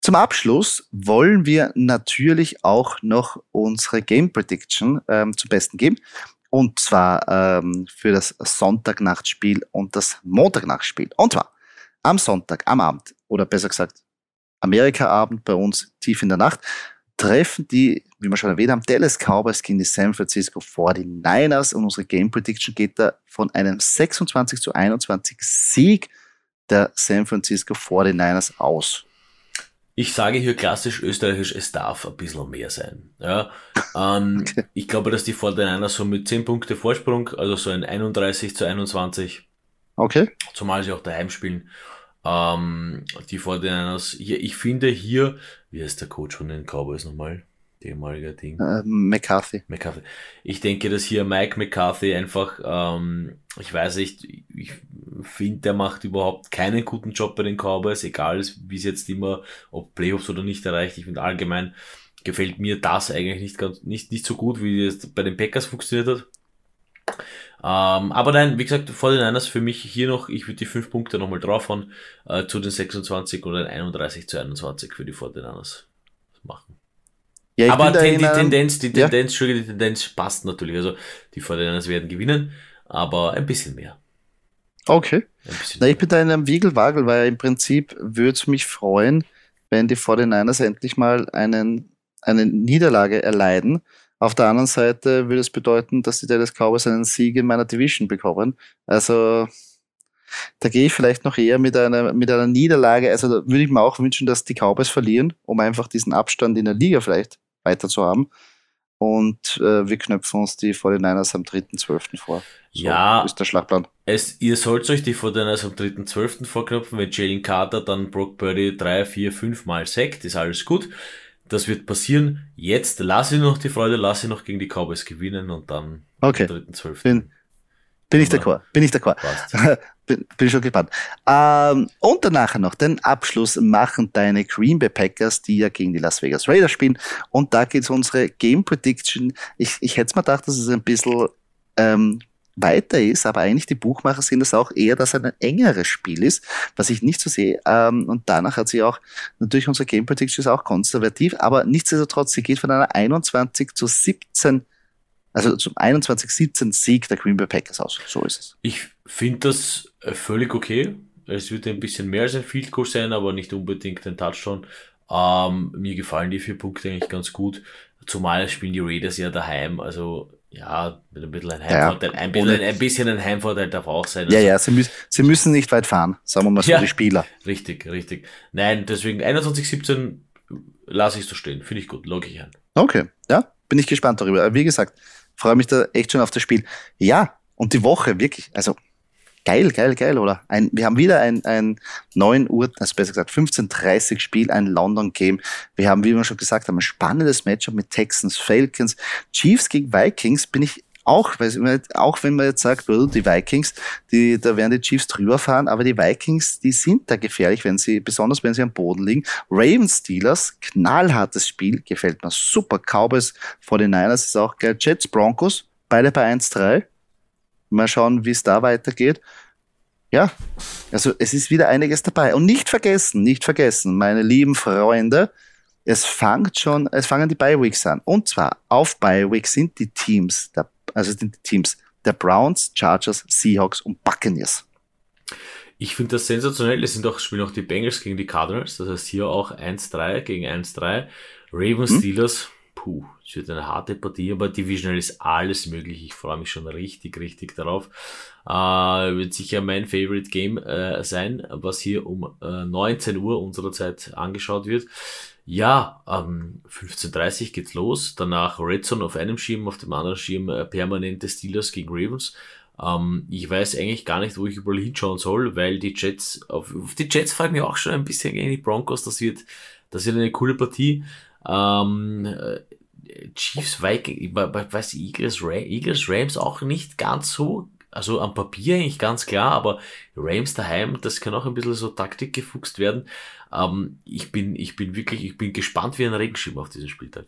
Zum Abschluss wollen wir natürlich auch noch unsere Game Prediction ähm, zum Besten geben. Und zwar ähm, für das Sonntagnachtspiel und das Montagnachtspiel. Und zwar am Sonntag, am Abend, oder besser gesagt, Amerika-Abend bei uns tief in der Nacht, treffen die, wie wir schon erwähnt haben, Dallas Cowboys gegen die San Francisco 49ers und unsere Game Prediction geht da von einem 26 zu 21 Sieg der San Francisco 49ers aus. Ich sage hier klassisch österreichisch, es darf ein bisschen mehr sein. Ja, ähm, Okay. Ich glaube, dass die 49ers so mit 10 Punkte Vorsprung, also so ein 31 zu 21, Okay? zumal sie auch daheim spielen, ähm, die 49ers, hier, ich finde hier, wie heißt der Coach von den Cowboys nochmal? Der ehemalige Ding. Ähm, McCarthy. McCarthy. Ich denke, dass hier Mike McCarthy einfach, ähm, ich weiß nicht, ich finde, der macht überhaupt keinen guten Job bei den Cowboys, egal wie es jetzt immer, ob Playoffs oder nicht erreicht. Ich finde allgemein gefällt mir das eigentlich nicht ganz, nicht, nicht so gut, wie es bei den Packers funktioniert hat. Ähm, aber nein, wie gesagt, vor den Niners für mich hier noch, ich würde die fünf Punkte nochmal draufhauen, äh, zu den 26 oder den 31 zu 21 für die 49ers machen. Ja, Aber ten, die Tendenz, die Ja. Tendenz, Entschuldige, die Tendenz passt natürlich. Also die 49ers werden gewinnen, aber ein bisschen mehr. Okay. Na, ich bin da in einem Wiegelwagel, weil im Prinzip würde es mich freuen, wenn die 49ers endlich mal einen, eine Niederlage erleiden. Auf der anderen Seite würde es bedeuten, dass die Dallas Cowboys einen Sieg in meiner Division bekommen. Also da gehe ich vielleicht noch eher mit einer, mit einer Niederlage. Also da würde ich mir auch wünschen, dass die Cowboys verlieren, um einfach diesen Abstand in der Liga vielleicht weiter zu haben. Und äh, wir knöpfen uns die 49ers am 3.12. vor. So Ja. ist der Schlachtplan. Es, ihr sollt euch die 49ers am 3.12. vorknöpfen, wenn Jalen Carter dann Brock Purdy 3, 4, 5 Mal sackt, ist alles gut. Das wird passieren. Jetzt lass ich noch die Freude, lass ich noch gegen die Cowboys gewinnen und dann Okay. am 3.12. Bin, bin ich d'accord. Bin ich d'accord. Bin, bin schon gespannt. Ähm, und dann nachher noch den Abschluss machen deine Green Bay Packers, die ja gegen die Las Vegas Raiders spielen. Und da geht's unsere Game Prediction. Ich, ich hätte mir gedacht, dass es ein bisschen ähm, weiter ist, aber eigentlich die Buchmacher sehen das auch eher, dass es ein engeres Spiel ist, was ich nicht so sehe. Ähm, und danach hat sie auch, natürlich unsere Game Prediction ist auch konservativ, aber nichtsdestotrotz, sie geht von einer 21 zu 17, also zum 21-17 Sieg der Green Bay Packers aus. So ist es. Ich finde das äh, völlig okay. Es wird ein bisschen mehr als ein Field Goal sein, aber nicht unbedingt ein Touchdown. Ähm, mir gefallen die vier Punkte eigentlich ganz gut. Zumal spielen die Raiders ja daheim. Also ja, mit ein bisschen ein Ja, Heimvorteil. ein, bisschen, ein bisschen ein Heimvorteil darf auch sein. Ja, Also, ja, sie, müssen sie müssen nicht weit fahren, sagen wir mal so, Ja. die Spieler. Richtig, richtig. Nein, deswegen 21-17 lasse ich so stehen. Finde ich gut, logge ich ein. Okay, ja, bin ich gespannt darüber. Wie gesagt, freue mich da echt schon auf das Spiel. Ja, und die Woche, wirklich, also geil, geil, geil, oder? Ein, wir haben wieder ein, ein 9 Uhr, also besser gesagt 15.30 Spiel, ein London Game. Wir haben, wie wir schon gesagt haben, ein spannendes Matchup mit Texans, Falcons, Chiefs gegen Vikings, bin ich auch, auch wenn man jetzt sagt, die Vikings, die, da werden die Chiefs drüber fahren, aber die Vikings, die sind da gefährlich, wenn sie, besonders wenn sie am Boden liegen. Ravens Steelers, knallhartes Spiel, gefällt mir super. Cowboys 49ers ist auch geil. Jets Broncos, beide bei 1-3. Mal schauen, wie es da weitergeht. Ja, also es ist wieder einiges dabei. Und nicht vergessen, nicht vergessen, meine lieben Freunde, es fängt schon, es fangen die Bye-Weeks an. Und zwar auf Bye-Week sind die Teams, der, also sind die Teams der Browns, Chargers, Seahawks und Buccaneers. Ich finde das sensationell. Es sind auch, spielen auch die Bengals gegen die Cardinals. Das heißt hier auch 1-3 gegen 1-3. Ravens, hm? Steelers. Puh, es wird eine harte Partie, aber divisional ist alles möglich. Ich freue mich schon richtig, richtig darauf. Äh, wird sicher mein Favorite Game äh, sein, was hier um äh, 19 Uhr unserer Zeit angeschaut wird. Ja, ähm, 15.30 geht's los. Danach Red Zone auf einem Schirm, auf dem anderen Schirm äh, permanente Steelers gegen Ravens. Ähm, ich weiß eigentlich gar nicht, wo ich überall hinschauen soll, weil die Jets, auf, auf die Jets fallen mir auch schon ein bisschen gegen die Broncos. Das wird, das wird eine coole Partie. Ähm, äh, Chiefs, Vikings, weiß Eagles, Eagles, Rams auch nicht ganz so also am Papier eigentlich ganz klar, aber Rams daheim, das kann auch ein bisschen so Taktik gefuchst werden. Ähm, ich bin, ich bin wirklich, ich bin gespannt wie ein Regenschirm auf diesen Spieltag.